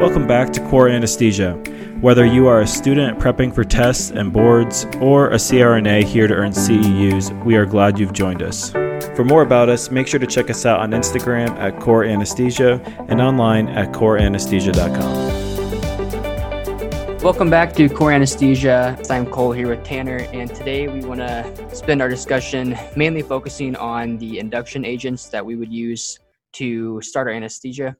Welcome back to Core Anesthesia. Whether you are a student prepping for tests and boards or a CRNA here to earn CEUs, we are glad you've joined us. For more about us, make sure to check us out on Instagram at Core Anesthesia and online at coreanesthesia.com. Welcome back to Core Anesthesia. I'm Cole here with Tanner, and today we want to spend our discussion mainly focusing on the induction agents that we would use to start our anesthesia.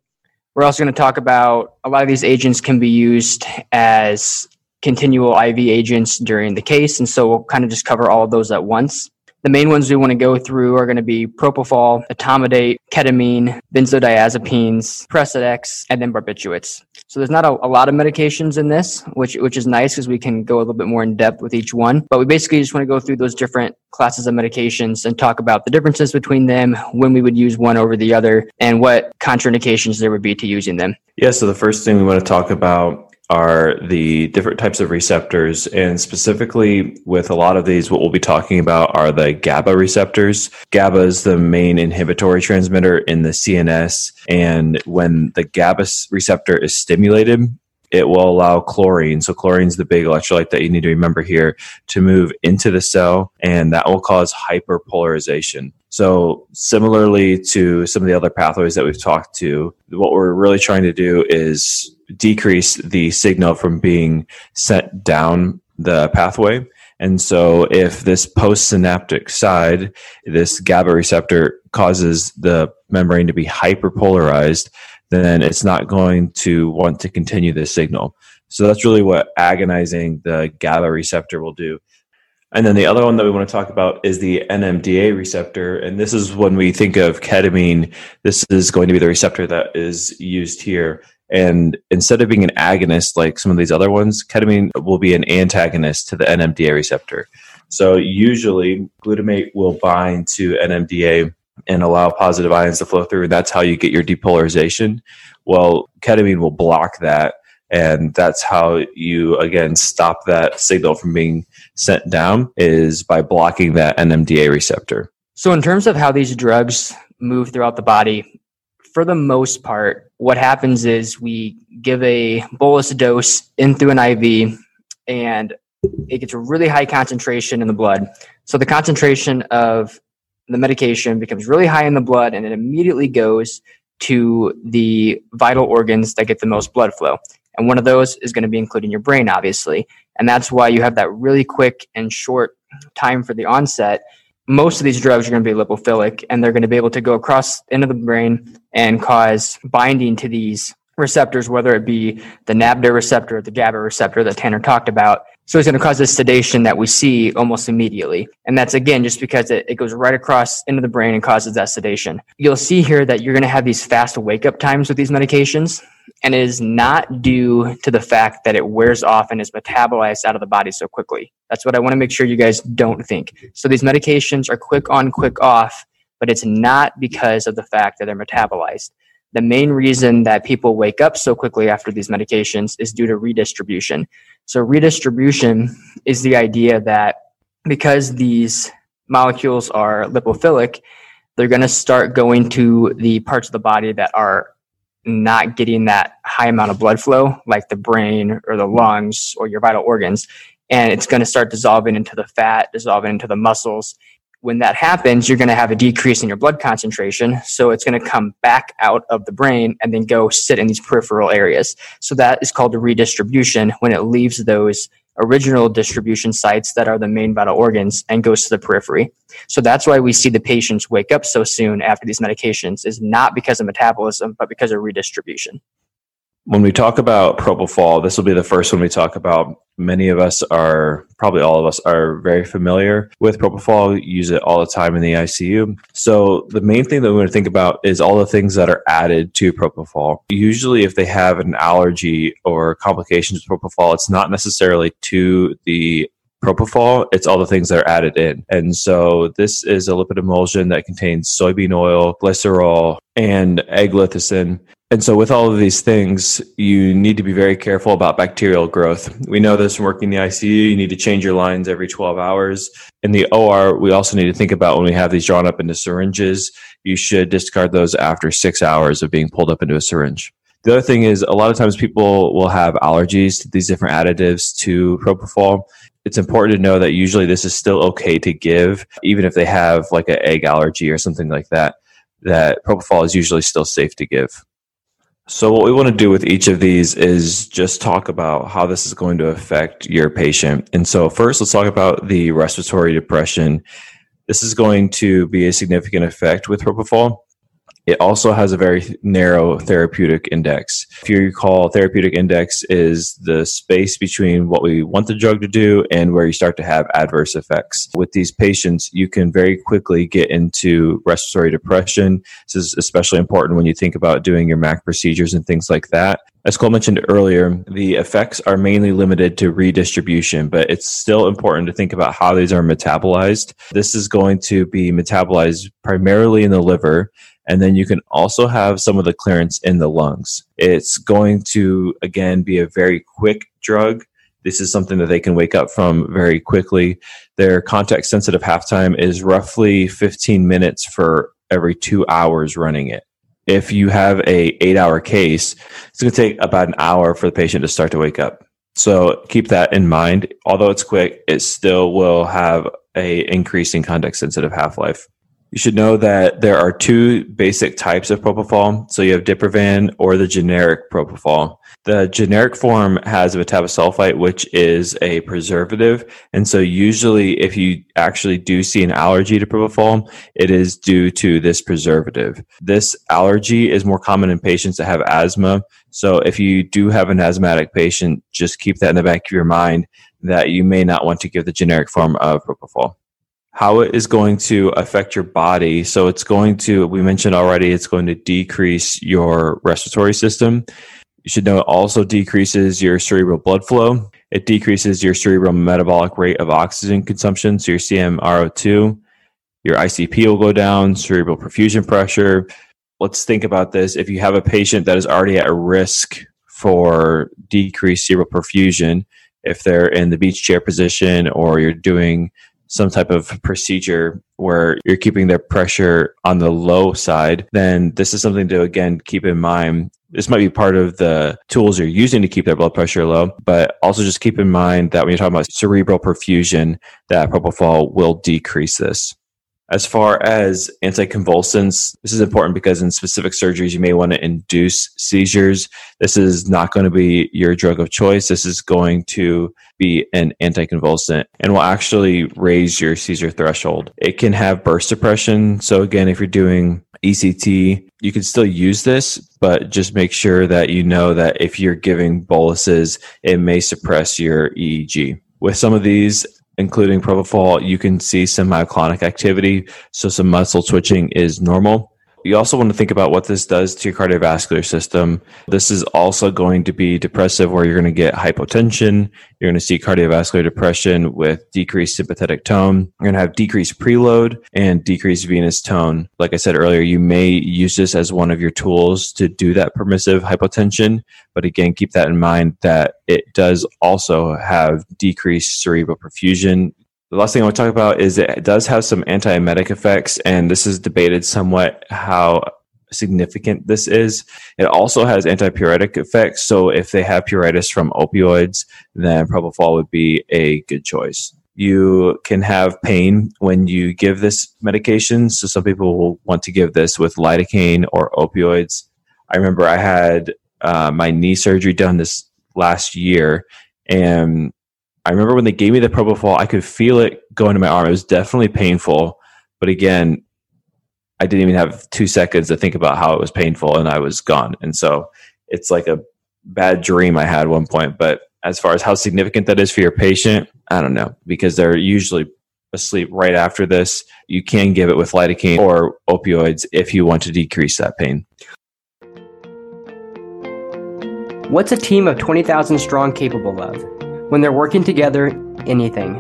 We're also going to talk about a lot of these agents can be used as continual IV agents during the case, and so we'll kind of just cover all of those at once. The main ones we want to go through are going to be propofol, etomidate, ketamine, benzodiazepines, Precedex, and then barbiturates. So there's not a, a lot of medications in this, which which is nice because we can go a little bit more in depth with each one. But we basically just want to go through those different classes of medications and talk about the differences between them, when we would use one over the other, and what contraindications there would be to using them. Yeah, so the first thing we want to talk about are the different types of receptors. And specifically, with a lot of these, what we'll be talking about are the GABA receptors. GABA is the main inhibitory transmitter in the CNS. And when the GABA receptor is stimulated, it will allow chlorine. So chlorine is the big electrolyte that you need to remember here to move into the cell, and that will cause hyperpolarization. So similarly to some of the other pathways that we've talked to, what we're really trying to do is decrease the signal from being sent down the pathway. And so if this postsynaptic side, this GABA receptor causes the membrane to be hyperpolarized, then it's not going to want to continue this signal. So that's really what agonizing the GABA receptor will do. And then the other one that we want to talk about is the NMDA receptor. And this is when we think of ketamine, this is going to be the receptor that is used here. And instead of being an agonist like some of these other ones, ketamine will be an antagonist to the NMDA receptor. So usually glutamate will bind to NMDA and allow positive ions to flow through. And that's how you get your depolarization. Well, ketamine will block that. And that's how you, again, stop that signal from being sent down is by blocking that NMDA receptor. So, in terms of how these drugs move throughout the body, for the most part, what happens is we give a bolus dose in through an IV and it gets a really high concentration in the blood. So, the concentration of the medication becomes really high in the blood and it immediately goes to the vital organs that get the most blood flow. And one of those is going to be including your brain, obviously. And that's why you have that really quick and short time for the onset. Most of these drugs are going to be lipophilic and they're going to be able to go across into the brain and cause binding to these receptors, whether it be the NMDA receptor the GABA receptor that Tanner talked about. So it's going to cause this sedation that we see almost immediately. And that's again just because it, it goes right across into the brain and causes that sedation. You'll see here that you're going to have these fast wake up times with these medications. And it is not due to the fact that it wears off and is metabolized out of the body so quickly. That's what I want to make sure you guys don't think. So these medications are quick on, quick off, but it's not because of the fact that they're metabolized. The main reason that people wake up so quickly after these medications is due to redistribution. So, redistribution is the idea that because these molecules are lipophilic, they're going to start going to the parts of the body that are not getting that high amount of blood flow, like the brain or the lungs or your vital organs. And it's going to start dissolving into the fat, dissolving into the muscles, when that happens, you're going to have a decrease in your blood concentration. So it's going to come back out of the brain and then go sit in these peripheral areas. So that is called a redistribution when it leaves those original distribution sites that are the main vital organs and goes to the periphery. So that's why we see the patients wake up so soon after these medications is not because of metabolism, but because of redistribution. When we talk about propofol, this will be the first one we talk about. Many of us are, probably all of us, are very familiar with propofol, use it all the time in the ICU. So, the main thing that we want to think about is all the things that are added to propofol. Usually, if they have an allergy or complications with propofol, it's not necessarily to the propofol, it's all the things that are added in. And so this is a lipid emulsion that contains soybean oil, glycerol, and egg lecithin. And so, with all of these things, you need to be very careful about bacterial growth. We know this from working in the ICU. You need to change your lines every 12 hours. In the OR, we also need to think about when we have these drawn up into syringes, you should discard those after six hours of being pulled up into a syringe. The other thing is a lot of times people will have allergies to these different additives to propofol. It's important to know that usually this is still okay to give, even if they have like an egg allergy or something like that. That propofol is usually still safe to give. So, what we want to do with each of these is just talk about how this is going to affect your patient. And so, first, let's talk about the respiratory depression. This is going to be a significant effect with propofol. It also has a very narrow therapeutic index. If you recall, therapeutic index is the space between what we want the drug to do and where you start to have adverse effects. With these patients, you can very quickly get into respiratory depression. This is especially important when you think about doing your MAC procedures and things like that. As Cole mentioned earlier, the effects are mainly limited to redistribution, but it's still important to think about how these are metabolized. This is going to be metabolized primarily in the liver, and then you can also have some of the clearance in the lungs. It's going to, again, be a very quick drug. This is something that they can wake up from very quickly. Their context sensitive half time is roughly 15 minutes for every two hours running it. If you have a eight hour case, it's going to take about an hour for the patient to start to wake up. So keep that in mind. Although it's quick, it still will have a increasing context sensitive half life. You should know that there are two basic types of propofol. So you have Diprivan or the generic propofol. The generic form has a metabisulfite, which is a preservative. And so usually if you actually do see an allergy to propofol, it is due to this preservative. This allergy is more common in patients that have asthma. So if you do have an asthmatic patient, just keep that in the back of your mind that you may not want to give the generic form of propofol how it is going to affect your body. So it's going to, we mentioned already, it's going to decrease your respiratory system. You should know it also decreases your cerebral blood flow. It decreases your cerebral metabolic rate of oxygen consumption, so your CMRO2. Your ICP will go down, cerebral perfusion pressure. Let's think about this. If you have a patient that is already at risk for decreased cerebral perfusion, if they're in the beach chair position or you're doing some type of procedure where you're keeping their pressure on the low side, then this is something to again keep in mind. This might be part of the tools you're using to keep their blood pressure low, but also just keep in mind that when you're talking about cerebral perfusion, that propofol will decrease this. As far as anticonvulsants, this is important because in specific surgeries, you may want to induce seizures. This is not going to be your drug of choice. This is going to be an anticonvulsant and will actually raise your seizure threshold. It can have burst suppression. So, again, if you're doing ECT, you can still use this, but just make sure that you know that if you're giving boluses, it may suppress your EEG. With some of these, including propofol, you can see some myoclonic activity. So some muscle twitching is normal. You also want to think about what this does to your cardiovascular system. This is also going to be depressive where you're going to get hypotension. You're going to see cardiovascular depression with decreased sympathetic tone. You're going to have decreased preload and decreased venous tone. Like I said earlier, you may use this as one of your tools to do that permissive hypotension. But again, keep that in mind that it does also have decreased cerebral perfusion the last thing I want to talk about is it does have some antiemetic effects, and this is debated somewhat how significant this is. It also has antipruritic effects, so if they have pruritus from opioids, then propofol would be a good choice. You can have pain when you give this medication, so some people will want to give this with lidocaine or opioids. I remember I had uh, my knee surgery done this last year, and I remember when they gave me the propofol, I could feel it going to my arm. It was definitely painful, but again, I didn't even have two seconds to think about how it was painful, and I was gone. And so it's like a bad dream I had one point. But as far as how significant that is for your patient, I don't know because they're usually asleep right after this. You can give it with lidocaine or opioids if you want to decrease that pain. What's a team of 20,000 strong capable of? When they're working together, anything.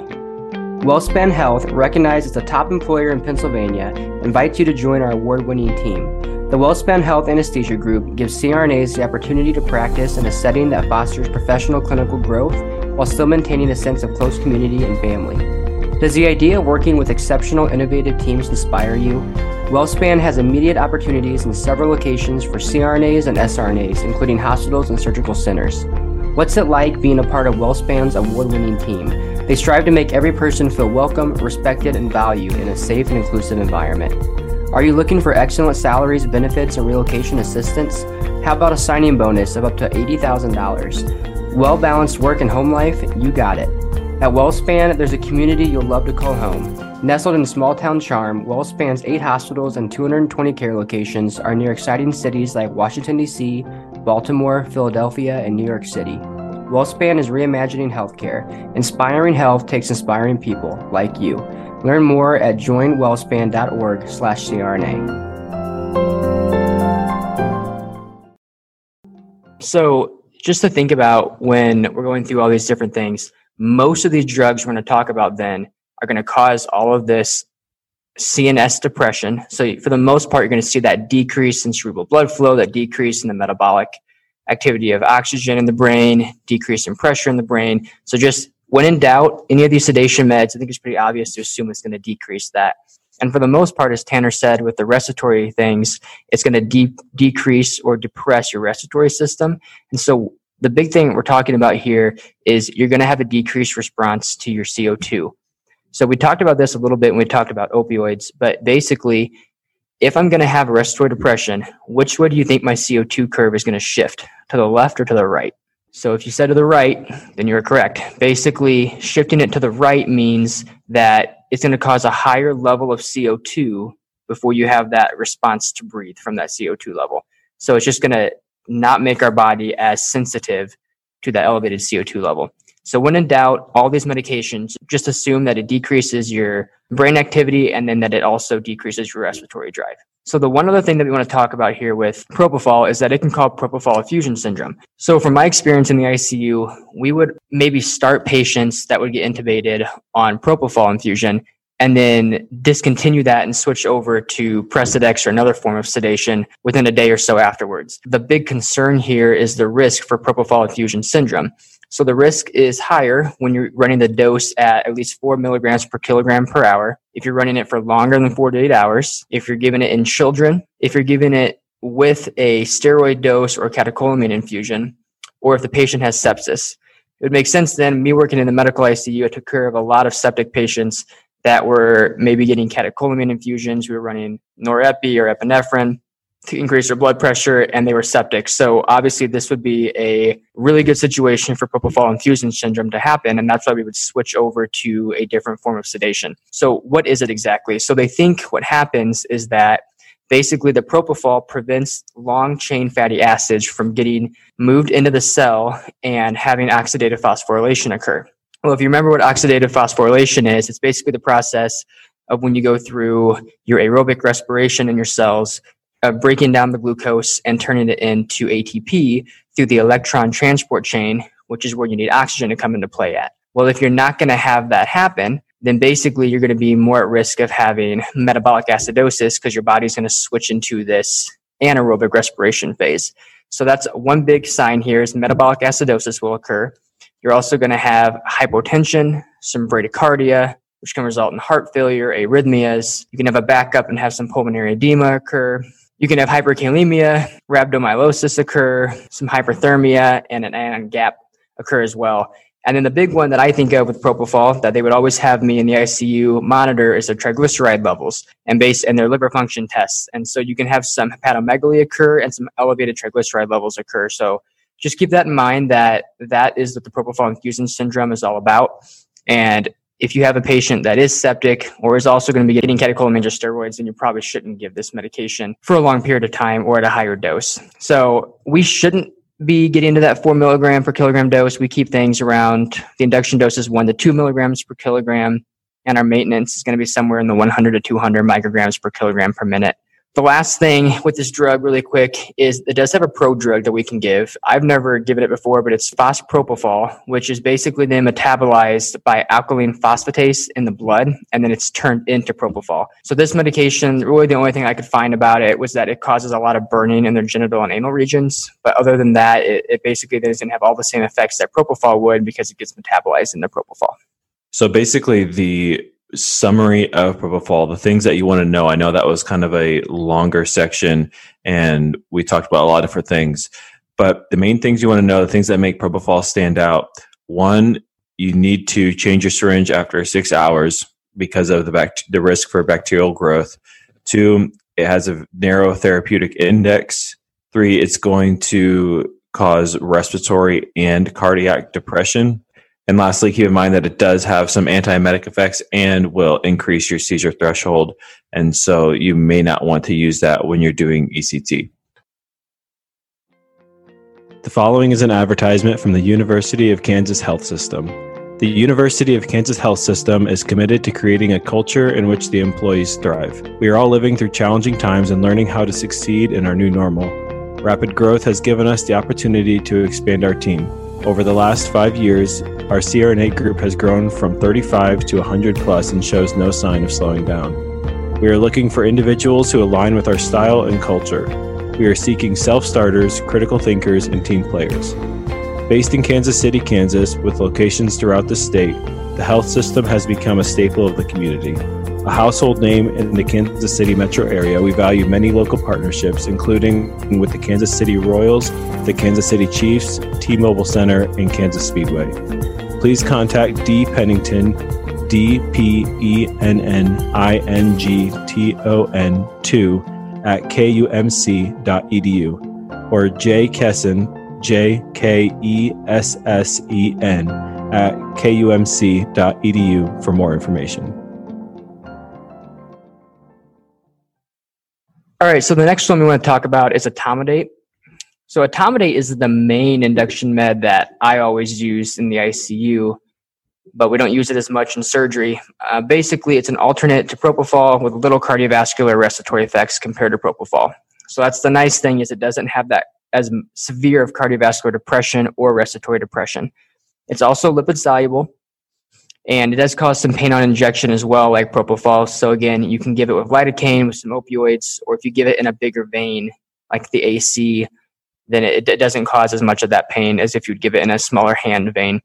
WellSpan Health, recognized as a top employer in Pennsylvania, invites you to join our award winning team. The WellSpan Health Anesthesia Group gives CRNAs the opportunity to practice in a setting that fosters professional clinical growth while still maintaining a sense of close community and family. Does the idea of working with exceptional, innovative teams inspire you? WellSpan has immediate opportunities in several locations for CRNAs and SRNAs, including hospitals and surgical centers. What's it like being a part of WellSpan's award winning team? They strive to make every person feel welcome, respected, and valued in a safe and inclusive environment. Are you looking for excellent salaries, benefits, and relocation assistance? How about a signing bonus of up to $80,000? Well balanced work and home life? You got it. At WellSpan, there's a community you'll love to call home. Nestled in small town charm, WellSpan's eight hospitals and 220 care locations are near exciting cities like Washington, D.C., Baltimore, Philadelphia, and New York City. WellSpan is reimagining healthcare. Inspiring health takes inspiring people like you. Learn more at joinwellspan.org/crna. So, just to think about when we're going through all these different things, most of these drugs we're going to talk about then are going to cause all of this CNS depression. So, for the most part, you're going to see that decrease in cerebral blood flow, that decrease in the metabolic activity of oxygen in the brain, decrease in pressure in the brain. So, just when in doubt, any of these sedation meds, I think it's pretty obvious to assume it's going to decrease that. And for the most part, as Tanner said, with the respiratory things, it's going to de- decrease or depress your respiratory system. And so, the big thing we're talking about here is you're going to have a decreased response to your CO2. So we talked about this a little bit when we talked about opioids, but basically, if I'm going to have respiratory depression, which way do you think my CO2 curve is going to shift? To the left or to the right? So if you said to the right, then you're correct. Basically, shifting it to the right means that it's going to cause a higher level of CO2 before you have that response to breathe from that CO2 level. So it's just going to not make our body as sensitive to that elevated CO2 level. So when in doubt, all these medications, just assume that it decreases your brain activity and then that it also decreases your respiratory drive. So the one other thing that we want to talk about here with propofol is that it can cause propofol infusion syndrome. So from my experience in the ICU, we would maybe start patients that would get intubated on propofol infusion and then discontinue that and switch over to Precedex or another form of sedation within a day or so afterwards. The big concern here is the risk for propofol infusion syndrome. So the risk is higher when you're running the dose at at least four milligrams per kilogram per hour. If you're running it for longer than 48 hours, if you're giving it in children, if you're giving it with a steroid dose or catecholamine infusion, or if the patient has sepsis. It would make sense then, me working in the medical ICU, I took care of a lot of septic patients that were maybe getting catecholamine infusions. We were running norepi or epinephrine to increase their blood pressure and they were septic. So obviously this would be a really good situation for propofol infusion syndrome to happen. And that's why we would switch over to a different form of sedation. So what is it exactly? So they think what happens is that basically the propofol prevents long chain fatty acids from getting moved into the cell and having oxidative phosphorylation occur. Well, if you remember what oxidative phosphorylation is, it's basically the process of when you go through your aerobic respiration in your cells, uh, breaking down the glucose and turning it into ATP through the electron transport chain, which is where you need oxygen to come into play at. Well, if you're not going to have that happen, then basically you're going to be more at risk of having metabolic acidosis because your body's going to switch into this anaerobic respiration phase. So that's one big sign here is metabolic acidosis will occur. You're also going to have hypotension, some bradycardia, which can result in heart failure, arrhythmias. You can have a backup and have some pulmonary edema occur. You can have hyperkalemia, rhabdomyolysis occur, some hyperthermia, and an anion gap occur as well. And then the big one that I think of with propofol that they would always have me in the ICU monitor is their triglyceride levels and base and their liver function tests. And so you can have some hepatomegaly occur and some elevated triglyceride levels occur. So just keep that in mind that that is what the propofol infusion syndrome is all about. And if you have a patient that is septic or is also going to be getting catecholamines or steroids, then you probably shouldn't give this medication for a long period of time or at a higher dose. So we shouldn't be getting to that four milligram per kilogram dose. We keep things around the induction dose is one to two milligrams per kilogram, and our maintenance is going to be somewhere in the 100 to 200 micrograms per kilogram per minute. The last thing with this drug, really quick, is it does have a pro drug that we can give. I've never given it before, but it's fospropofol, which is basically then metabolized by alkaline phosphatase in the blood, and then it's turned into propofol. So this medication, really the only thing I could find about it was that it causes a lot of burning in their genital and anal regions. But other than that, it, it basically doesn't have all the same effects that propofol would because it gets metabolized in the propofol. So basically, the summary of propofol, the things that you want to know. I know that was kind of a longer section, and we talked about a lot of different things. But the main things you want to know, the things that make propofol stand out. One, you need to change your syringe after six hours because of the bact- the risk for bacterial growth. Two, it has a narrow therapeutic index. Three, it's going to cause respiratory and cardiac depression. And lastly, keep in mind that it does have some antiemetic effects and will increase your seizure threshold. And so you may not want to use that when you're doing ECT. The following is an advertisement from the University of Kansas Health System. The University of Kansas Health System is committed to creating a culture in which the employees thrive. We are all living through challenging times and learning how to succeed in our new normal. Rapid growth has given us the opportunity to expand our team. Over the last five years, our CRNA group has grown from 35 to 100 plus and shows no sign of slowing down. We are looking for individuals who align with our style and culture. We are seeking self starters, critical thinkers, and team players. Based in Kansas City, Kansas, with locations throughout the state, the health system has become a staple of the community. A household name in the Kansas City metro area, we value many local partnerships, including with the Kansas City Royals, the Kansas City Chiefs, T Mobile Center, and Kansas Speedway. Please contact D. Pennington, D P E N N I N G T O N 2 at kumc.edu or J. Kessen, J K E S S E N, at kumc.edu for more information. All right, so the next one we want to talk about is etomidate. So etomidate is the main induction med that I always use in the ICU, but we don't use it as much in surgery. Uh, basically, it's an alternate to propofol with little cardiovascular respiratory effects compared to propofol. So that's the nice thing is it doesn't have that as severe of cardiovascular depression or respiratory depression. It's also lipid soluble, and it does cause some pain on injection as well, like propofol. So again, you can give it with lidocaine, with some opioids, or if you give it in a bigger vein, like the AC, then it, it doesn't cause as much of that pain as if you'd give it in a smaller hand vein.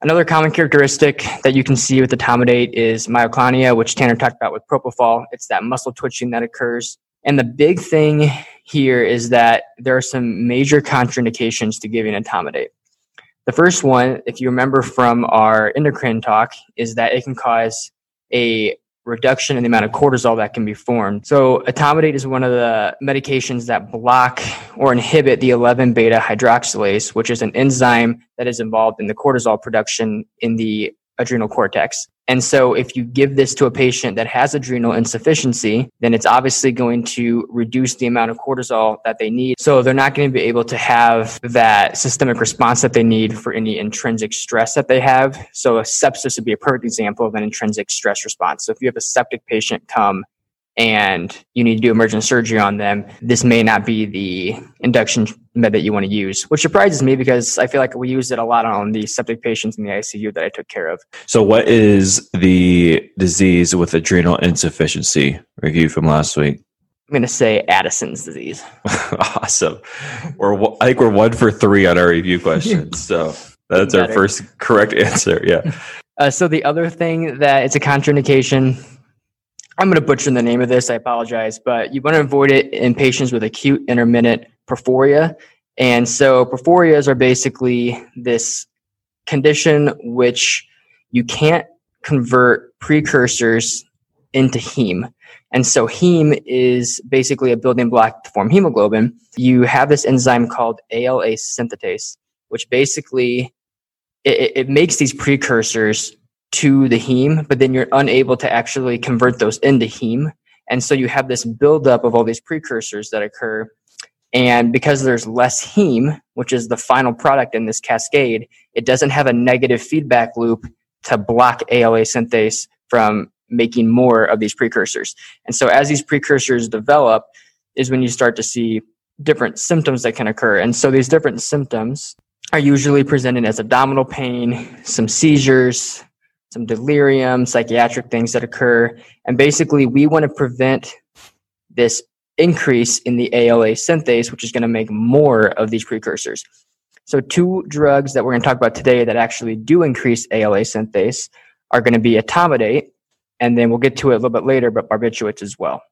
Another common characteristic that you can see with etomidate is myoclonia, which Tanner talked about with propofol. It's that muscle twitching that occurs. And the big thing here is that there are some major contraindications to giving etomidate. The first one, if you remember from our endocrine talk, is that it can cause a reduction in the amount of cortisol that can be formed. So, etomidate is one of the medications that block or inhibit the 11 beta hydroxylase, which is an enzyme that is involved in the cortisol production in the adrenal cortex. And so, if you give this to a patient that has adrenal insufficiency, then it's obviously going to reduce the amount of cortisol that they need. So, they're not going to be able to have that systemic response that they need for any intrinsic stress that they have. So, a sepsis would be a perfect example of an intrinsic stress response. So, if you have a septic patient come and you need to do emergent surgery on them, this may not be the induction med that you want to use, which surprises me because I feel like we used it a lot on the septic patients in the ICU that I took care of. So, what is the disease with adrenal insufficiency review from last week? I'm going to say Addison's disease. awesome. We're, I think we're one for three on our review questions. So, that's our first correct answer. Yeah. Uh, so, the other thing that it's a contraindication I'm going to butcher the name of this. I apologize, but you want to avoid it in patients with acute intermittent porphyria. And so porphyrias are basically this condition which you can't convert precursors into heme. And so heme is basically a building block to form hemoglobin. You have this enzyme called ALA synthetase, which basically it, it makes these precursors to the heme, but then you're unable to actually convert those into heme. And so you have this buildup of all these precursors that occur. And because there's less heme, which is the final product in this cascade, it doesn't have a negative feedback loop to block ALA synthase from making more of these precursors. And so as these precursors develop is when you start to see different symptoms that can occur. And so these different symptoms are usually presented as abdominal pain, some seizures, some delirium, psychiatric things that occur. And basically, we want to prevent this increase in the ALA synthase, which is going to make more of these precursors. So, two drugs that we're going to talk about today that actually do increase ALA synthase are going to be etomidate and then we'll get to it a little bit later, but barbiturates as well.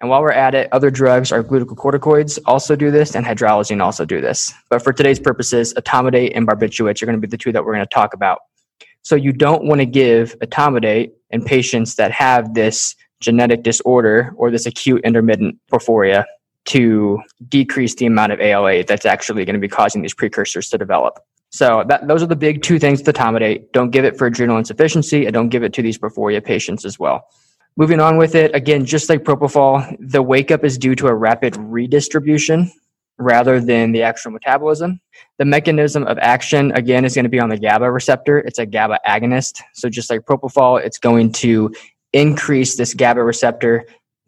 And while we're at it, other drugs are glucocorticoids also do this, and hydralazine also do this. But for today's purposes, etomidate and barbiturates are going to be the two that we're going to talk about. So you don't want to give etomidate in patients that have this genetic disorder or this acute intermittent porphyria to decrease the amount of ALA that's actually going to be causing these precursors to develop. So that, those are the big two things to etomidate. Don't give it for adrenal insufficiency and don't give it to these porphyria patients as well. Moving on with it, again, just like propofol, the wake up is due to a rapid redistribution rather than the actual metabolism. The mechanism of action, again, is going to be on the GABA receptor. It's a GABA agonist. So just like propofol, it's going to increase this GABA receptor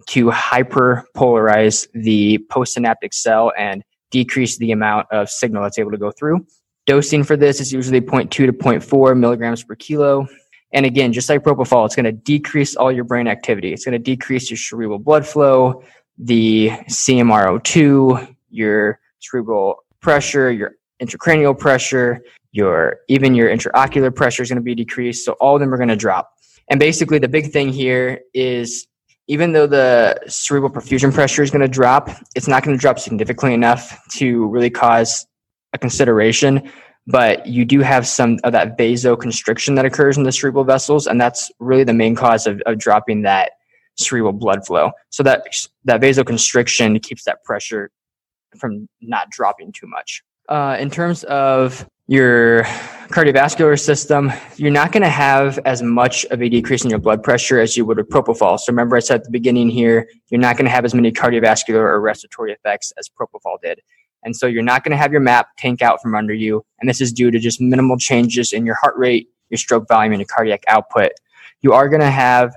to hyperpolarize the postsynaptic cell and decrease the amount of signal that's able to go through. Dosing for this is usually 0.2 to 0.4 milligrams per kilo. And again, just like propofol, it's going to decrease all your brain activity. It's going to decrease your cerebral blood flow, the CMRO2, your cerebral pressure, your intracranial pressure, your even your intraocular pressure is going to be decreased. So all of them are going to drop. And basically, the big thing here is even though the cerebral perfusion pressure is going to drop, it's not going to drop significantly enough to really cause a consideration. But you do have some of that vasoconstriction that occurs in the cerebral vessels, and that's really the main cause of, of dropping that cerebral blood flow. So that that vasoconstriction keeps that pressure from not dropping too much. Uh, in terms of your cardiovascular system, you're not going to have as much of a decrease in your blood pressure as you would with propofol. So remember, I said at the beginning here, you're not going to have as many cardiovascular or respiratory effects as propofol did. And so you're not going to have your MAP tank out from under you. And this is due to just minimal changes in your heart rate, your stroke volume, and your cardiac output. You are going to have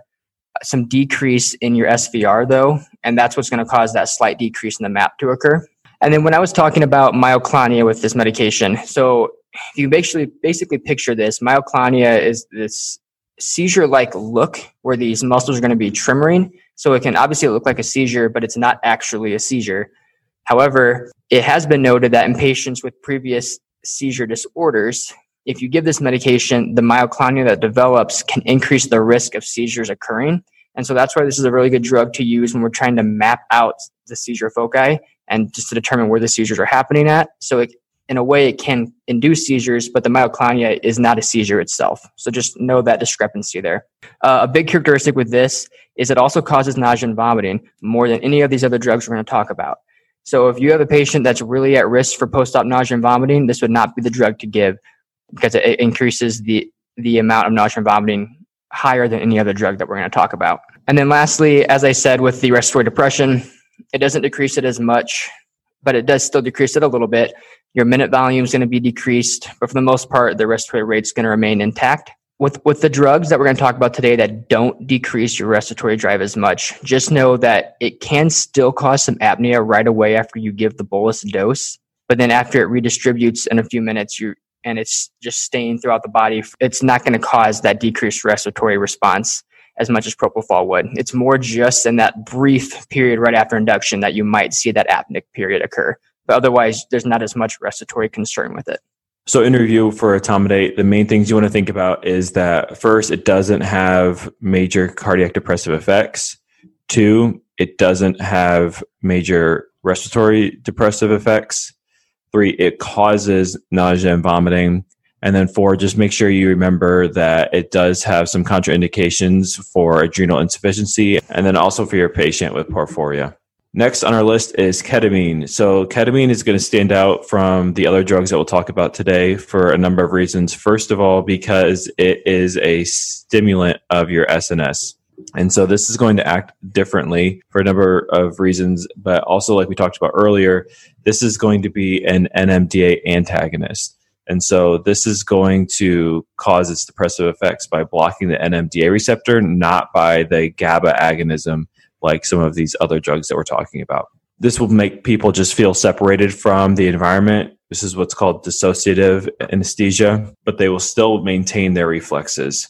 some decrease in your SVR though, and that's what's going to cause that slight decrease in the MAP to occur. And then when I was talking about myoclonia with this medication, so if you basically basically picture this, myoclonia is this seizure-like look where these muscles are going to be tremoring. So it can obviously look like a seizure, but it's not actually a seizure. However, it has been noted that in patients with previous seizure disorders, if you give this medication, the myoclonia that develops can increase the risk of seizures occurring. And so that's why this is a really good drug to use when we're trying to map out the seizure foci and just to determine where the seizures are happening at. So it, in a way, it can induce seizures, but the myoclonia is not a seizure itself. So just know that discrepancy there. Uh, a big characteristic with this is it also causes nausea and vomiting more than any of these other drugs we're going to talk about. So if you have a patient that's really at risk for post-op nausea and vomiting, this would not be the drug to give because it increases the the amount of nausea and vomiting higher than any other drug that we're going to talk about. And then lastly, as I said with the respiratory depression, it doesn't decrease it as much, but it does still decrease it a little bit. Your minute volume is going to be decreased, but for the most part, the respiratory rate is going to remain intact. With, with the drugs that we're going to talk about today that don't decrease your respiratory drive as much, just know that it can still cause some apnea right away after you give the bolus dose. But then after it redistributes in a few minutes, you and it's just staying throughout the body, it's not going to cause that decreased respiratory response as much as propofol would. It's more just in that brief period right after induction that you might see that apneic period occur. But otherwise, there's not as much respiratory concern with it. So, in review for Etomidate, the main things you want to think about is that first, it doesn't have major cardiac depressive effects. Two, it doesn't have major respiratory depressive effects. Three, it causes nausea and vomiting. And then four, just make sure you remember that it does have some contraindications for adrenal insufficiency and then also for your patient with porphyria. Next on our list is ketamine. So, ketamine is going to stand out from the other drugs that we'll talk about today for a number of reasons. First of all, because it is a stimulant of your SNS. And so, this is going to act differently for a number of reasons, but also, like we talked about earlier, this is going to be an NMDA antagonist. And so this is going to cause its depressive effects by blocking the NMDA receptor, not by the GABA agonism like some of these other drugs that we're talking about. This will make people just feel separated from the environment. This is what's called dissociative anesthesia, but they will still maintain their reflexes.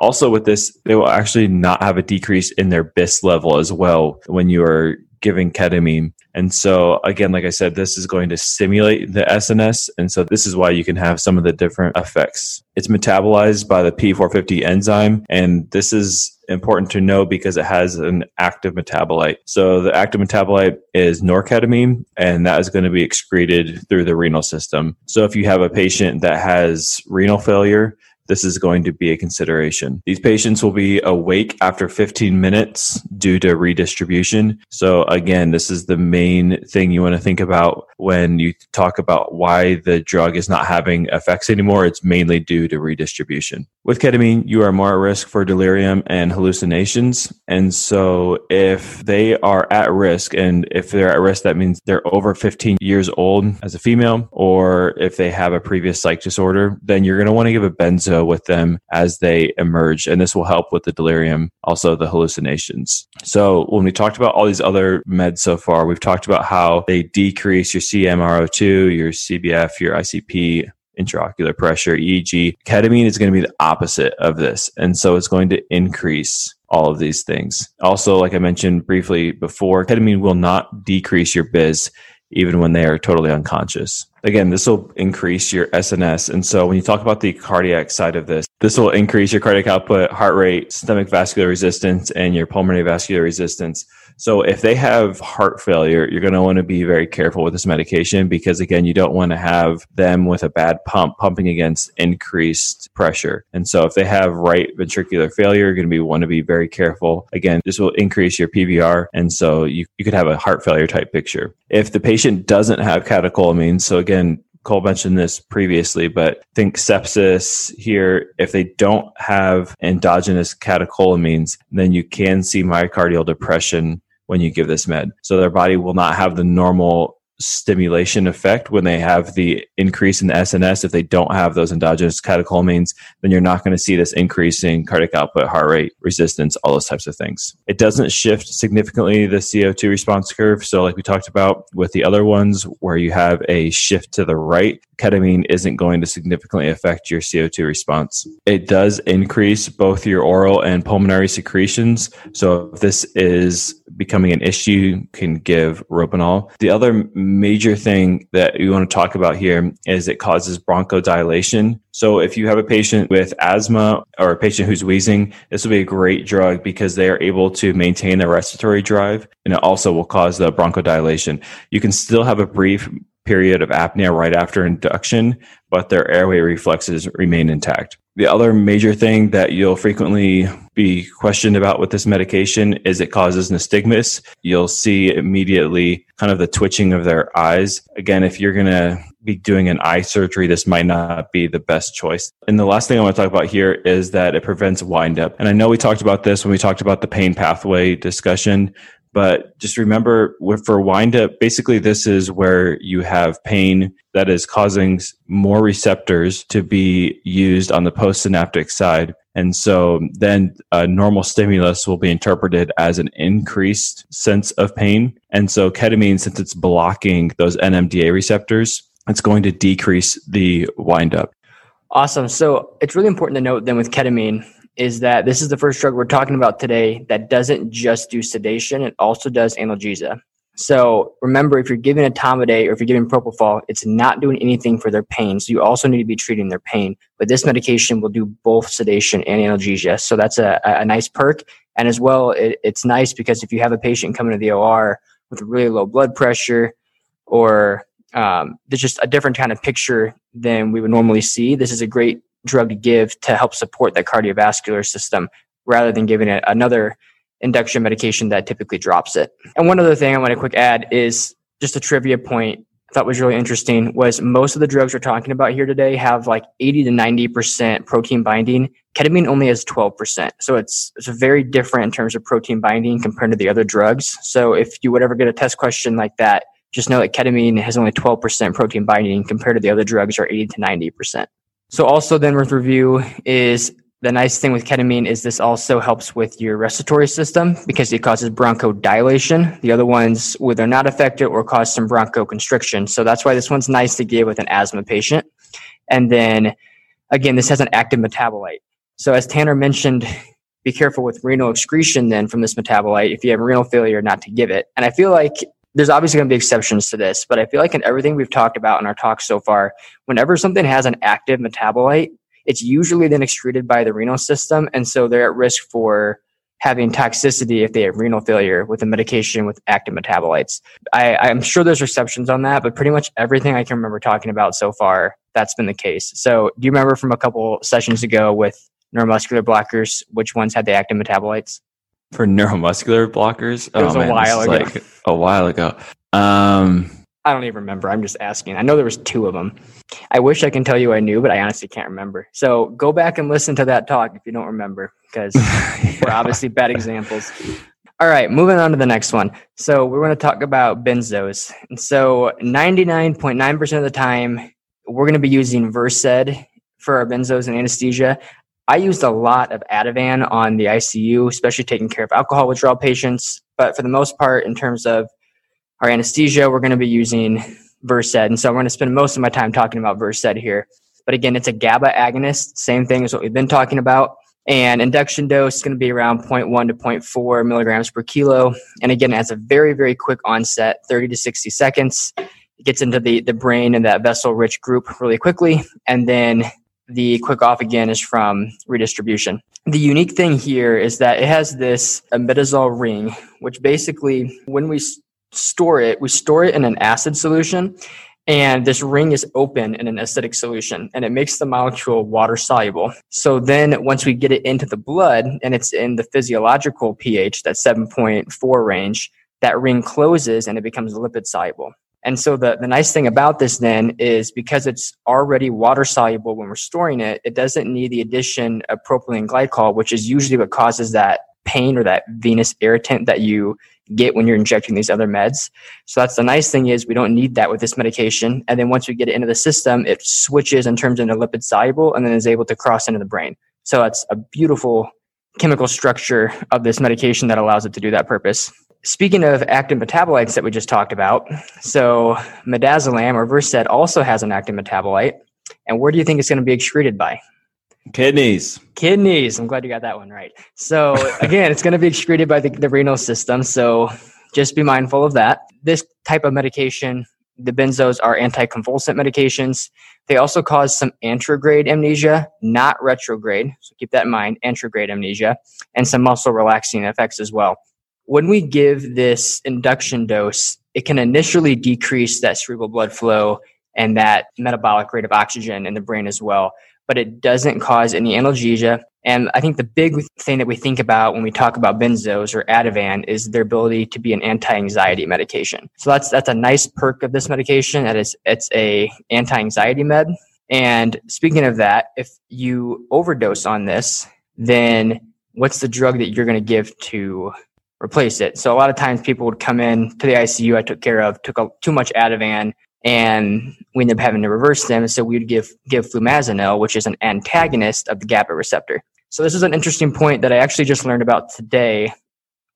Also, with this, they will actually not have a decrease in their BIS level as well when you are giving ketamine. And so, again, like I said, this is going to stimulate the SNS. And so, this is why you can have some of the different effects. It's metabolized by the P450 enzyme. And this is important to know because it has an active metabolite. So, the active metabolite is norketamine, and that is going to be excreted through the renal system. So, if you have a patient that has renal failure, this is going to be a consideration. These patients will be awake after 15 minutes due to redistribution. So, again, this is the main thing you want to think about when you talk about why the drug is not having effects anymore. It's mainly due to redistribution. With ketamine, you are more at risk for delirium and hallucinations. And so, if they are at risk, and if they're at risk, that means they're over 15 years old as a female, or if they have a previous psych disorder, then you're going to want to give a benzo with them as they emerge. And this will help with the delirium, also the hallucinations. So when we talked about all these other meds so far, we've talked about how they decrease your CMRO2, your CBF, your ICP, intraocular pressure, EEG. Ketamine is going to be the opposite of this. And so it's going to increase all of these things. Also, like I mentioned briefly before, ketamine will not decrease your BIS even when they are totally unconscious. Again, this will increase your SNS. And so when you talk about the cardiac side of this, this will increase your cardiac output, heart rate, systemic vascular resistance, and your pulmonary vascular resistance. So if they have heart failure, you're going to want to be very careful with this medication because again, you don't want to have them with a bad pump pumping against increased pressure. And so if they have right ventricular failure, you're going to be want to be very careful. Again, this will increase your PVR. And so you, you could have a heart failure type picture. If the patient doesn't have catecholamines, so again, Cole mentioned this previously, but think sepsis here. If they don't have endogenous catecholamines, then you can see myocardial depression when you give this med. So their body will not have the normal stimulation effect when they have the increase in the SNS. If they don't have those endogenous catecholamines, then you're not going to see this increase in cardiac output, heart rate, resistance, all those types of things. It doesn't shift significantly the CO2 response curve. So, like we talked about with the other ones, where you have a shift to the right, ketamine isn't going to significantly affect your CO2 response. It does increase both your oral and pulmonary secretions. So, if this is becoming an issue, you can give Robinul. The other major thing that we want to talk about here is it causes bronchodilation. So if you have a patient with asthma or a patient who's wheezing, this will be a great drug because they are able to maintain their respiratory drive and it also will cause the bronchodilation. You can still have a brief period of apnea right after induction, but their airway reflexes remain intact. The other major thing that you'll frequently be questioned about with this medication is it causes nystagmus. You'll see immediately kind of the twitching of their eyes. Again, if you're going to be doing an eye surgery, this might not be the best choice. And the last thing I want to talk about here is that it prevents windup. And I know we talked about this when we talked about the pain pathway discussion, but just remember for wind up, basically this is where you have pain that is causing more receptors to be used on the postsynaptic side. And so then a normal stimulus will be interpreted as an increased sense of pain. And so ketamine, since it's blocking those NMDA receptors, it's going to decrease the wind up. Awesome. So it's really important to note then with ketamine is that this is the first drug we're talking about today that doesn't just do sedation, it also does analgesia. So remember, if you're giving etomidate or if you're giving propofol, it's not doing anything for their pain. So you also need to be treating their pain. But this medication will do both sedation and analgesia. So that's a, a nice perk. And as well, it, it's nice because if you have a patient coming to the OR with really low blood pressure or um, there's just a different kind of picture than we would normally see, this is a great drug to give to help support that cardiovascular system rather than giving it another induction medication that typically drops it. And one other thing I want to quick add is just a trivia point I thought was really interesting was most of the drugs we're talking about here today have like 80 to 90% protein binding. Ketamine only has 12%. So it's, it's very different in terms of protein binding compared to the other drugs. So if you would ever get a test question like that, just know that ketamine has only 12% protein binding compared to the other drugs are 80 to 90%. So also then with review is the nice thing with ketamine is this also helps with your respiratory system because it causes bronchodilation. The other ones whether not affected or cause some bronchoconstriction. So that's why this one's nice to give with an asthma patient. And then again, this has an active metabolite. So as Tanner mentioned be careful with renal excretion then from this metabolite if you have renal failure not to give it. And I feel like there's obviously going to be exceptions to this, but I feel like in everything we've talked about in our talks so far, whenever something has an active metabolite, it's usually then excreted by the renal system. And so they're at risk for having toxicity if they have renal failure with a medication with active metabolites. I, I'm sure there's exceptions on that, but pretty much everything I can remember talking about so far, that's been the case. So do you remember from a couple sessions ago with neuromuscular blockers, which ones had the active metabolites? For neuromuscular blockers? It was oh, a man, while ago. Like a while ago. Um, I don't even remember. I'm just asking. I know there was two of them. I wish I can tell you I knew, but I honestly can't remember. So go back and listen to that talk if you don't remember, because we're obviously bad examples. All right, moving on to the next one. So we're going to talk about benzos. And so 99.9% of the time, we're going to be using Versed for our benzos and anesthesia. I used a lot of Ativan on the ICU, especially taking care of alcohol withdrawal patients. But for the most part, in terms of our anesthesia, we're going to be using Versed. And so I'm going to spend most of my time talking about Versed here. But again, it's a GABA agonist, same thing as what we've been talking about. And induction dose is going to be around 0.1 to 0.4 milligrams per kilo. And again, it has a very, very quick onset, 30 to 60 seconds. It gets into the, the brain and that vessel rich group really quickly. And then the quick off again is from redistribution. The unique thing here is that it has this imidazole ring, which basically, when we store it, we store it in an acid solution, and this ring is open in an acidic solution, and it makes the molecule water soluble. So then, once we get it into the blood, and it's in the physiological pH, that 7.4 range, that ring closes and it becomes lipid soluble. And so the, the nice thing about this then is because it's already water soluble when we're storing it, it doesn't need the addition of propylene glycol, which is usually what causes that pain or that venous irritant that you get when you're injecting these other meds. So that's the nice thing is we don't need that with this medication. And then once we get it into the system, it switches and turns into lipid soluble and then is able to cross into the brain. So that's a beautiful chemical structure of this medication that allows it to do that purpose. Speaking of active metabolites that we just talked about, so midazolam or Versed also has an active metabolite. And where do you think it's going to be excreted by? kidneys. Kidneys. I'm glad you got that one right. So again, it's going to be excreted by the, the renal system. So just be mindful of that. This type of medication, the benzos are anticonvulsant medications. They also cause some anterograde amnesia, not retrograde. So keep that in mind, anterograde amnesia, and some muscle relaxing effects as well. When we give this induction dose, it can initially decrease that cerebral blood flow and that metabolic rate of oxygen in the brain as well but it doesn't cause any analgesia. And I think the big thing that we think about when we talk about benzos or Ativan is their ability to be an anti-anxiety medication. So that's that's a nice perk of this medication. That is, it's a anti-anxiety med. And speaking of that, if you overdose on this, then what's the drug that you're going to give to replace it? So a lot of times people would come in to the ICU I took care of, took a, too much Ativan, and we ended up having to reverse them. So we would give give flumazenil, which is an antagonist of the GABA receptor. So this is an interesting point that I actually just learned about today.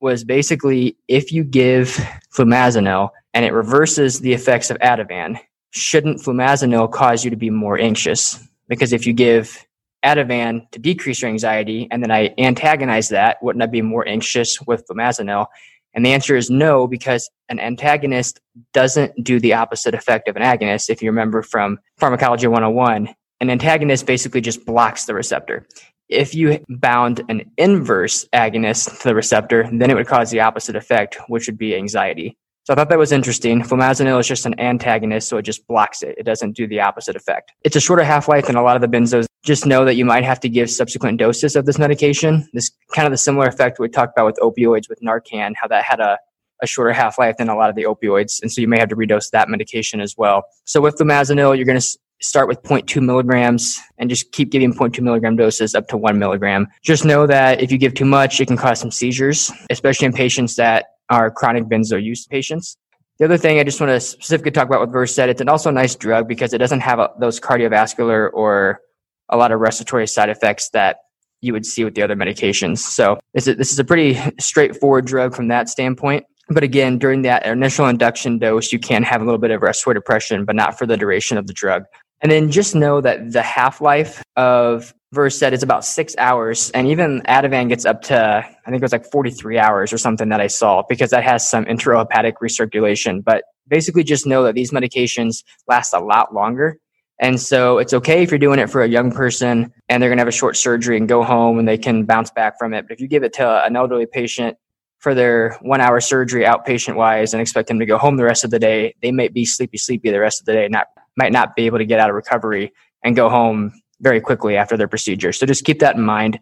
Was basically if you give flumazenil and it reverses the effects of Ativan, shouldn't flumazenil cause you to be more anxious? Because if you give Ativan to decrease your anxiety and then I antagonize that, wouldn't I be more anxious with flumazenil? And the answer is no, because an antagonist doesn't do the opposite effect of an agonist. If you remember from Pharmacology 101, an antagonist basically just blocks the receptor. If you bound an inverse agonist to the receptor, then it would cause the opposite effect, which would be anxiety. So I thought that was interesting. Flumazenil is just an antagonist, so it just blocks it. It doesn't do the opposite effect. It's a shorter half-life than a lot of the benzos. Just know that you might have to give subsequent doses of this medication. This kind of the similar effect we talked about with opioids with Narcan, how that had a, a shorter half-life than a lot of the opioids. And so you may have to redose that medication as well. So with flumazenil, you're going to start with 0.2 milligrams and just keep giving 0.2 milligram doses up to one milligram. Just know that if you give too much, it can cause some seizures, especially in patients that are chronic benzo use patients. The other thing I just want to specifically talk about with Versed, it's also a nice drug because it doesn't have a, those cardiovascular or a lot of respiratory side effects that you would see with the other medications. So this is, this is a pretty straightforward drug from that standpoint. But again, during that initial induction dose, you can have a little bit of respiratory depression, but not for the duration of the drug. And then just know that the half life of Versed it's about six hours, and even Ativan gets up to I think it was like 43 hours or something that I saw because that has some enterohepatic recirculation. But basically, just know that these medications last a lot longer, and so it's okay if you're doing it for a young person and they're going to have a short surgery and go home and they can bounce back from it. But if you give it to an elderly patient for their one hour surgery outpatient wise and expect them to go home the rest of the day, they might be sleepy, sleepy the rest of the day, not might not be able to get out of recovery and go home very quickly after their procedure. So just keep that in mind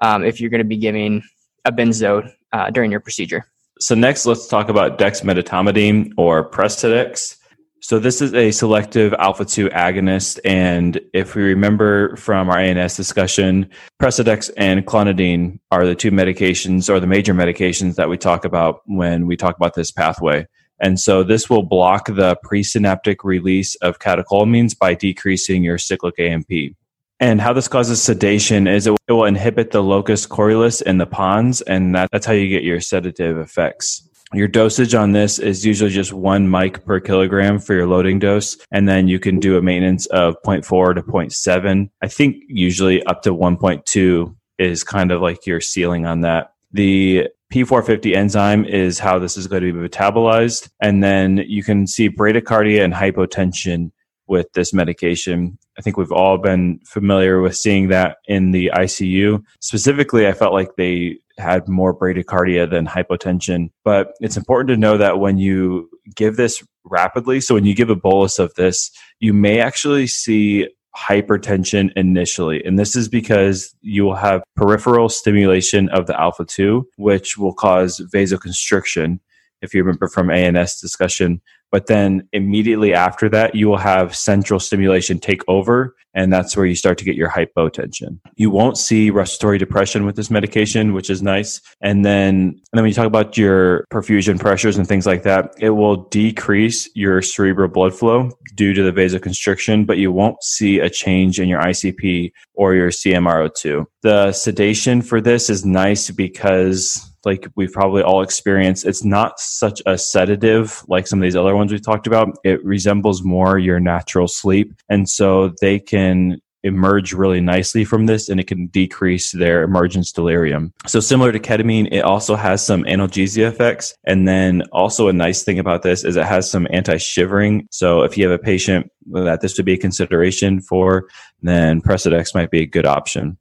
um, if you're going to be giving a benzo uh, during your procedure. So next, let's talk about dexmedetomidine or Precedex. So this is a selective alpha 2 agonist. And if we remember from our ANS discussion, Precedex and clonidine are the two medications or the major medications that we talk about when we talk about this pathway. And so this will block the presynaptic release of catecholamines by decreasing your cyclic AMP. And how this causes sedation is it will inhibit the locus coeruleus in the pons, and that, that's how you get your sedative effects. Your dosage on this is usually just one mic per kilogram for your loading dose. And then you can do a maintenance of 0.4 to 0.7. I think usually up to 1.2 is kind of like your ceiling on that. The P450 enzyme is how this is going to be metabolized. And then you can see bradycardia and hypotension with this medication. I think we've all been familiar with seeing that in the ICU. Specifically, I felt like they had more bradycardia than hypotension. But it's important to know that when you give this rapidly, so when you give a bolus of this, you may actually see hypertension initially. And this is because you will have peripheral stimulation of the alpha 2, which will cause vasoconstriction. If you remember from ANS discussion, but then immediately after that, you will have central stimulation take over. And that's where you start to get your hypotension. You won't see respiratory depression with this medication, which is nice. And then, and then when you talk about your perfusion pressures and things like that, it will decrease your cerebral blood flow due to the vasoconstriction, but you won't see a change in your ICP or your CMRO2. The sedation for this is nice because like we've probably all experienced. It's not such a sedative like some of these other ones we've talked about. It resembles more your natural sleep. And so they can emerge really nicely from this and it can decrease their emergence delirium. So similar to ketamine, it also has some analgesia effects. And then also a nice thing about this is it has some anti-shivering. So if you have a patient that this would be a consideration for, then Precedex might be a good option.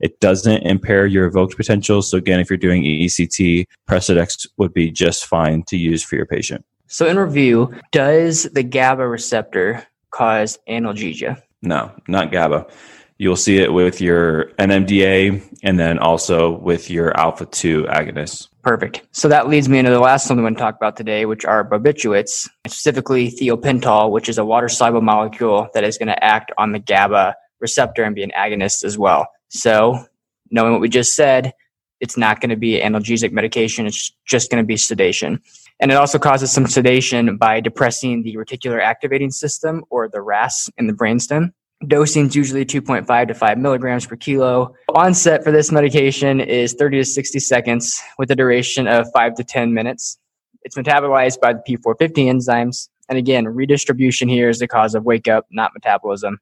It doesn't impair your evoked potential. So again, if you're doing EECT, Precedex would be just fine to use for your patient. So in review, does the GABA receptor cause analgesia? No, not GABA. You'll see it with your NMDA and then also with your alpha 2 agonists. Perfect. So that leads me into the last one we want to talk about today, which are barbiturates, specifically thiopental, which is a water soluble molecule that is going to act on the GABA receptor and be an agonist as well. So, knowing what we just said, it's not going to be analgesic medication. It's just going to be sedation. And it also causes some sedation by depressing the reticular activating system or the RAS in the brainstem. Dosing is usually 2.5 to 5 milligrams per kilo. Onset for this medication is 30 to 60 seconds with a duration of 5 to 10 minutes. It's metabolized by the P450 enzymes. And again, redistribution here is the cause of wake up, not metabolism.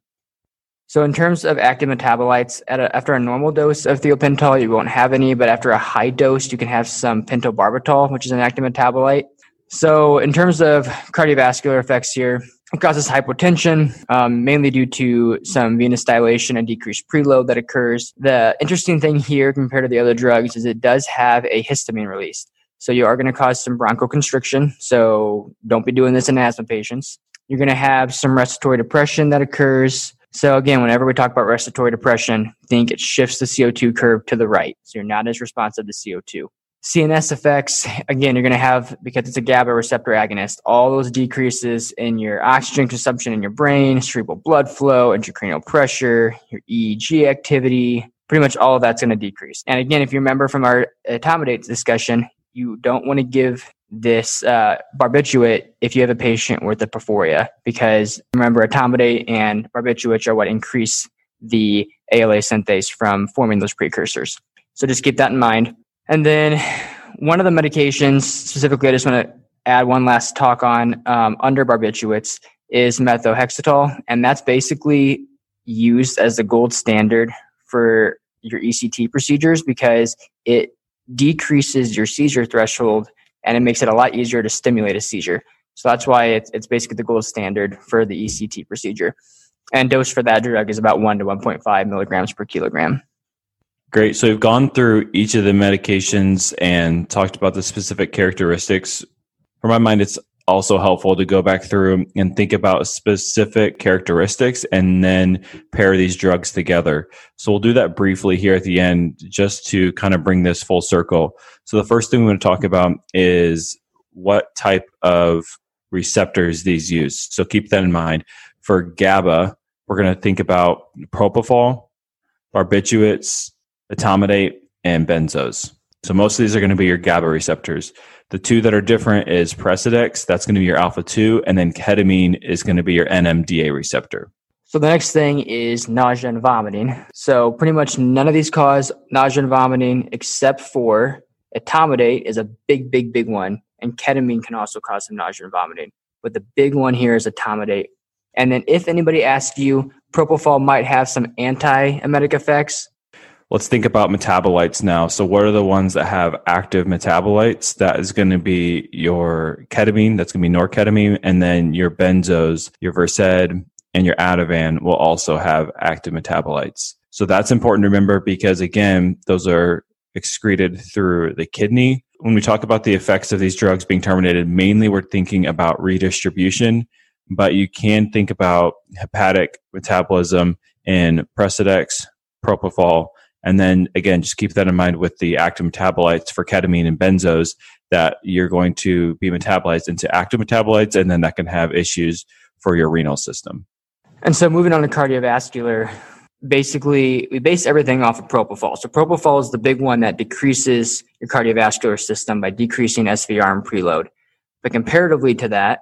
So in terms of active metabolites, a, after a normal dose of thiopental, you won't have any, but after a high dose, you can have some pentobarbital, which is an active metabolite. So in terms of cardiovascular effects here, it causes hypotension, um, mainly due to some venous dilation and decreased preload that occurs. The interesting thing here compared to the other drugs is it does have a histamine release. So you are going to cause some bronchoconstriction. So don't be doing this in asthma patients. You're going to have some respiratory depression that occurs. So again, whenever we talk about respiratory depression, think it shifts the CO2 curve to the right. So you're not as responsive to CO2. CNS effects, again, you're going to have, because it's a GABA receptor agonist, all those decreases in your oxygen consumption in your brain, cerebral blood flow, intracranial pressure, your EEG activity, pretty much all of that's going to decrease. And again, if you remember from our uh, etomidate discussion, you don't want to give this uh, barbiturate if you have a patient with a porphyria, because remember, etomidate and barbiturates are what increase the ALA synthase from forming those precursors. So just keep that in mind. And then one of the medications, specifically, I just want to add one last talk on um, under barbiturates is methohexital, and that's basically used as the gold standard for your ECT procedures because it decreases your seizure threshold and it makes it a lot easier to stimulate a seizure. So that's why it's, it's basically the gold standard for the ECT procedure. And dose for that drug is about 1 to 1.5 milligrams per kilogram. Great. So we've gone through each of the medications and talked about the specific characteristics. For my mind, it's also helpful to go back through and think about specific characteristics and then pair these drugs together. So we'll do that briefly here at the end just to kind of bring this full circle. So the first thing we want to talk about is what type of receptors these use. So keep that in mind. For GABA, we're going to think about propofol, barbiturates, etomidate, and benzos. So most of these are going to be your GABA receptors. The two that are different is Precedex, that's going to be your alpha 2, and then ketamine is going to be your NMDA receptor. So the next thing is nausea and vomiting. So pretty much none of these cause nausea and vomiting except for etomidate is a big, big, big one, and ketamine can also cause some nausea and vomiting. But the big one here is etomidate. And then if anybody asks you, propofol might have some anti-emetic effects. Let's think about metabolites now. So, what are the ones that have active metabolites? That is going to be your ketamine, that's going to be norketamine, and then your benzos, your Versed, and your Ativan will also have active metabolites. So, that's important to remember because, again, those are excreted through the kidney. When we talk about the effects of these drugs being terminated, mainly we're thinking about redistribution, but you can think about hepatic metabolism in Precedex, propofol, and then again, just keep that in mind with the active metabolites for ketamine and benzos that you're going to be metabolized into active metabolites, and then that can have issues for your renal system. And so, moving on to cardiovascular, basically, we base everything off of propofol. So, propofol is the big one that decreases your cardiovascular system by decreasing SVR and preload. But comparatively to that,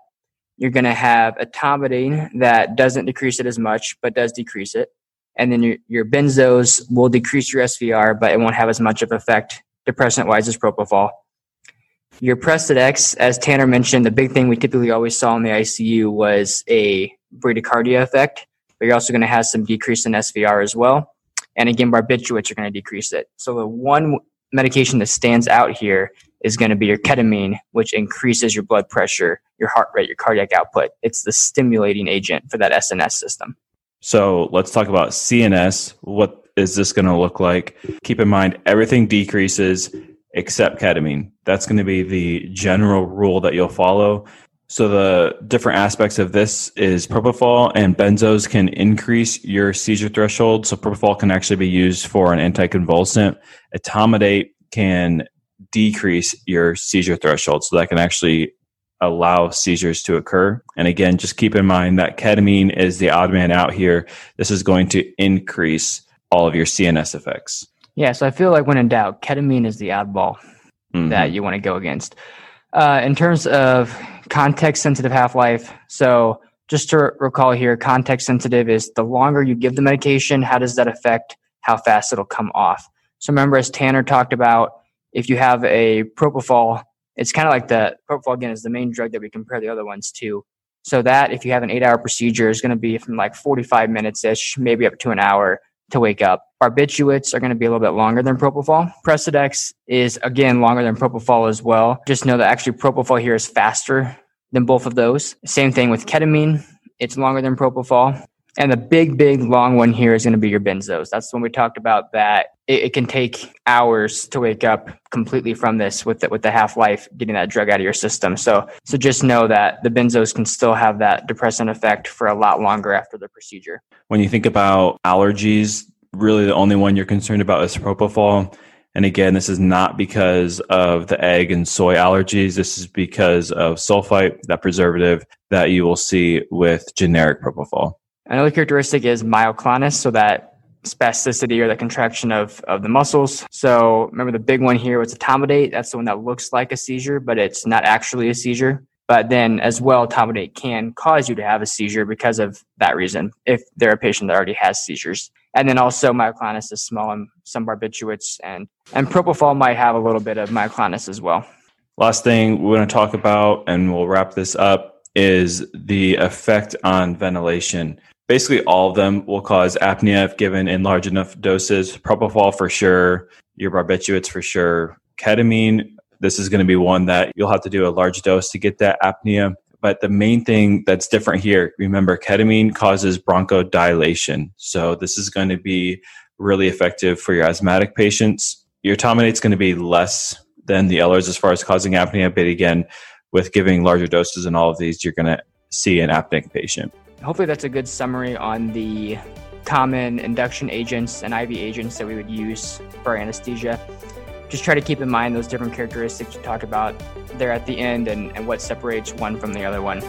you're going to have etomidate that doesn't decrease it as much, but does decrease it and then your, your benzos will decrease your SVR, but it won't have as much of effect depressant wise as propofol. Your Precedex, as Tanner mentioned, the big thing we typically always saw in the ICU was a bradycardia effect, but you're also going to have some decrease in SVR as well. And again, barbiturates are going to decrease it. So the one medication that stands out here is going to be your ketamine, which increases your blood pressure, your heart rate, your cardiac output. It's the stimulating agent for that SNS system. So let's talk about CNS. What is this going to look like? Keep in mind, everything decreases except ketamine. That's going to be the general rule that you'll follow. So the different aspects of this is propofol and benzos can increase your seizure threshold. So propofol can actually be used for an anticonvulsant. Etomidate can decrease your seizure threshold. So that can actually allow seizures to occur. And again, just keep in mind that ketamine is the odd man out here. This is going to increase all of your CNS effects. Yeah, so I feel like when in doubt, ketamine is the oddball mm-hmm. that you want to go against. Uh, in terms of context sensitive half life, so just to recall here, context sensitive is the longer you give the medication, how does that affect how fast it'll come off? So remember, as Tanner talked about, if you have a propofol it's kind of like the propofol again is the main drug that we compare the other ones to. So that if you have an eight hour procedure is going to be from like 45 minutes ish, maybe up to an hour to wake up. Barbiturates are going to be a little bit longer than propofol. Precedex is again longer than propofol as well. Just know that actually propofol here is faster than both of those. Same thing with ketamine. It's longer than propofol. And the big, big long one here is going to be your benzos. That's when we talked about that. It, it can take hours to wake up completely from this with the, with the half life, getting that drug out of your system. So, so just know that the benzos can still have that depressant effect for a lot longer after the procedure. When you think about allergies, really the only one you're concerned about is propofol. And again, this is not because of the egg and soy allergies. This is because of sulfite, that preservative that you will see with generic propofol. Another characteristic is myoclonus, so that spasticity or the contraction of, of the muscles. So remember the big one here was etomidate. That's the one that looks like a seizure, but it's not actually a seizure. But then as well, etomidate can cause you to have a seizure because of that reason, if they're a patient that already has seizures. And then also myoclonus is small and some barbiturates and, and propofol might have a little bit of myoclonus as well. Last thing we want to talk about, and we'll wrap this up, is the effect on ventilation. Basically all of them will cause apnea if given in large enough doses. Propofol for sure, your barbiturates for sure. Ketamine, this is going to be one that you'll have to do a large dose to get that apnea. But the main thing that's different here, remember, ketamine causes bronchodilation. So this is going to be really effective for your asthmatic patients. Your is going to be less than the others as far as causing apnea. But again, with giving larger doses in all of these, you're going to see an apneic patient. Hopefully, that's a good summary on the common induction agents and IV agents that we would use for anesthesia. Just try to keep in mind those different characteristics you talked about there at the end and, and what separates one from the other one.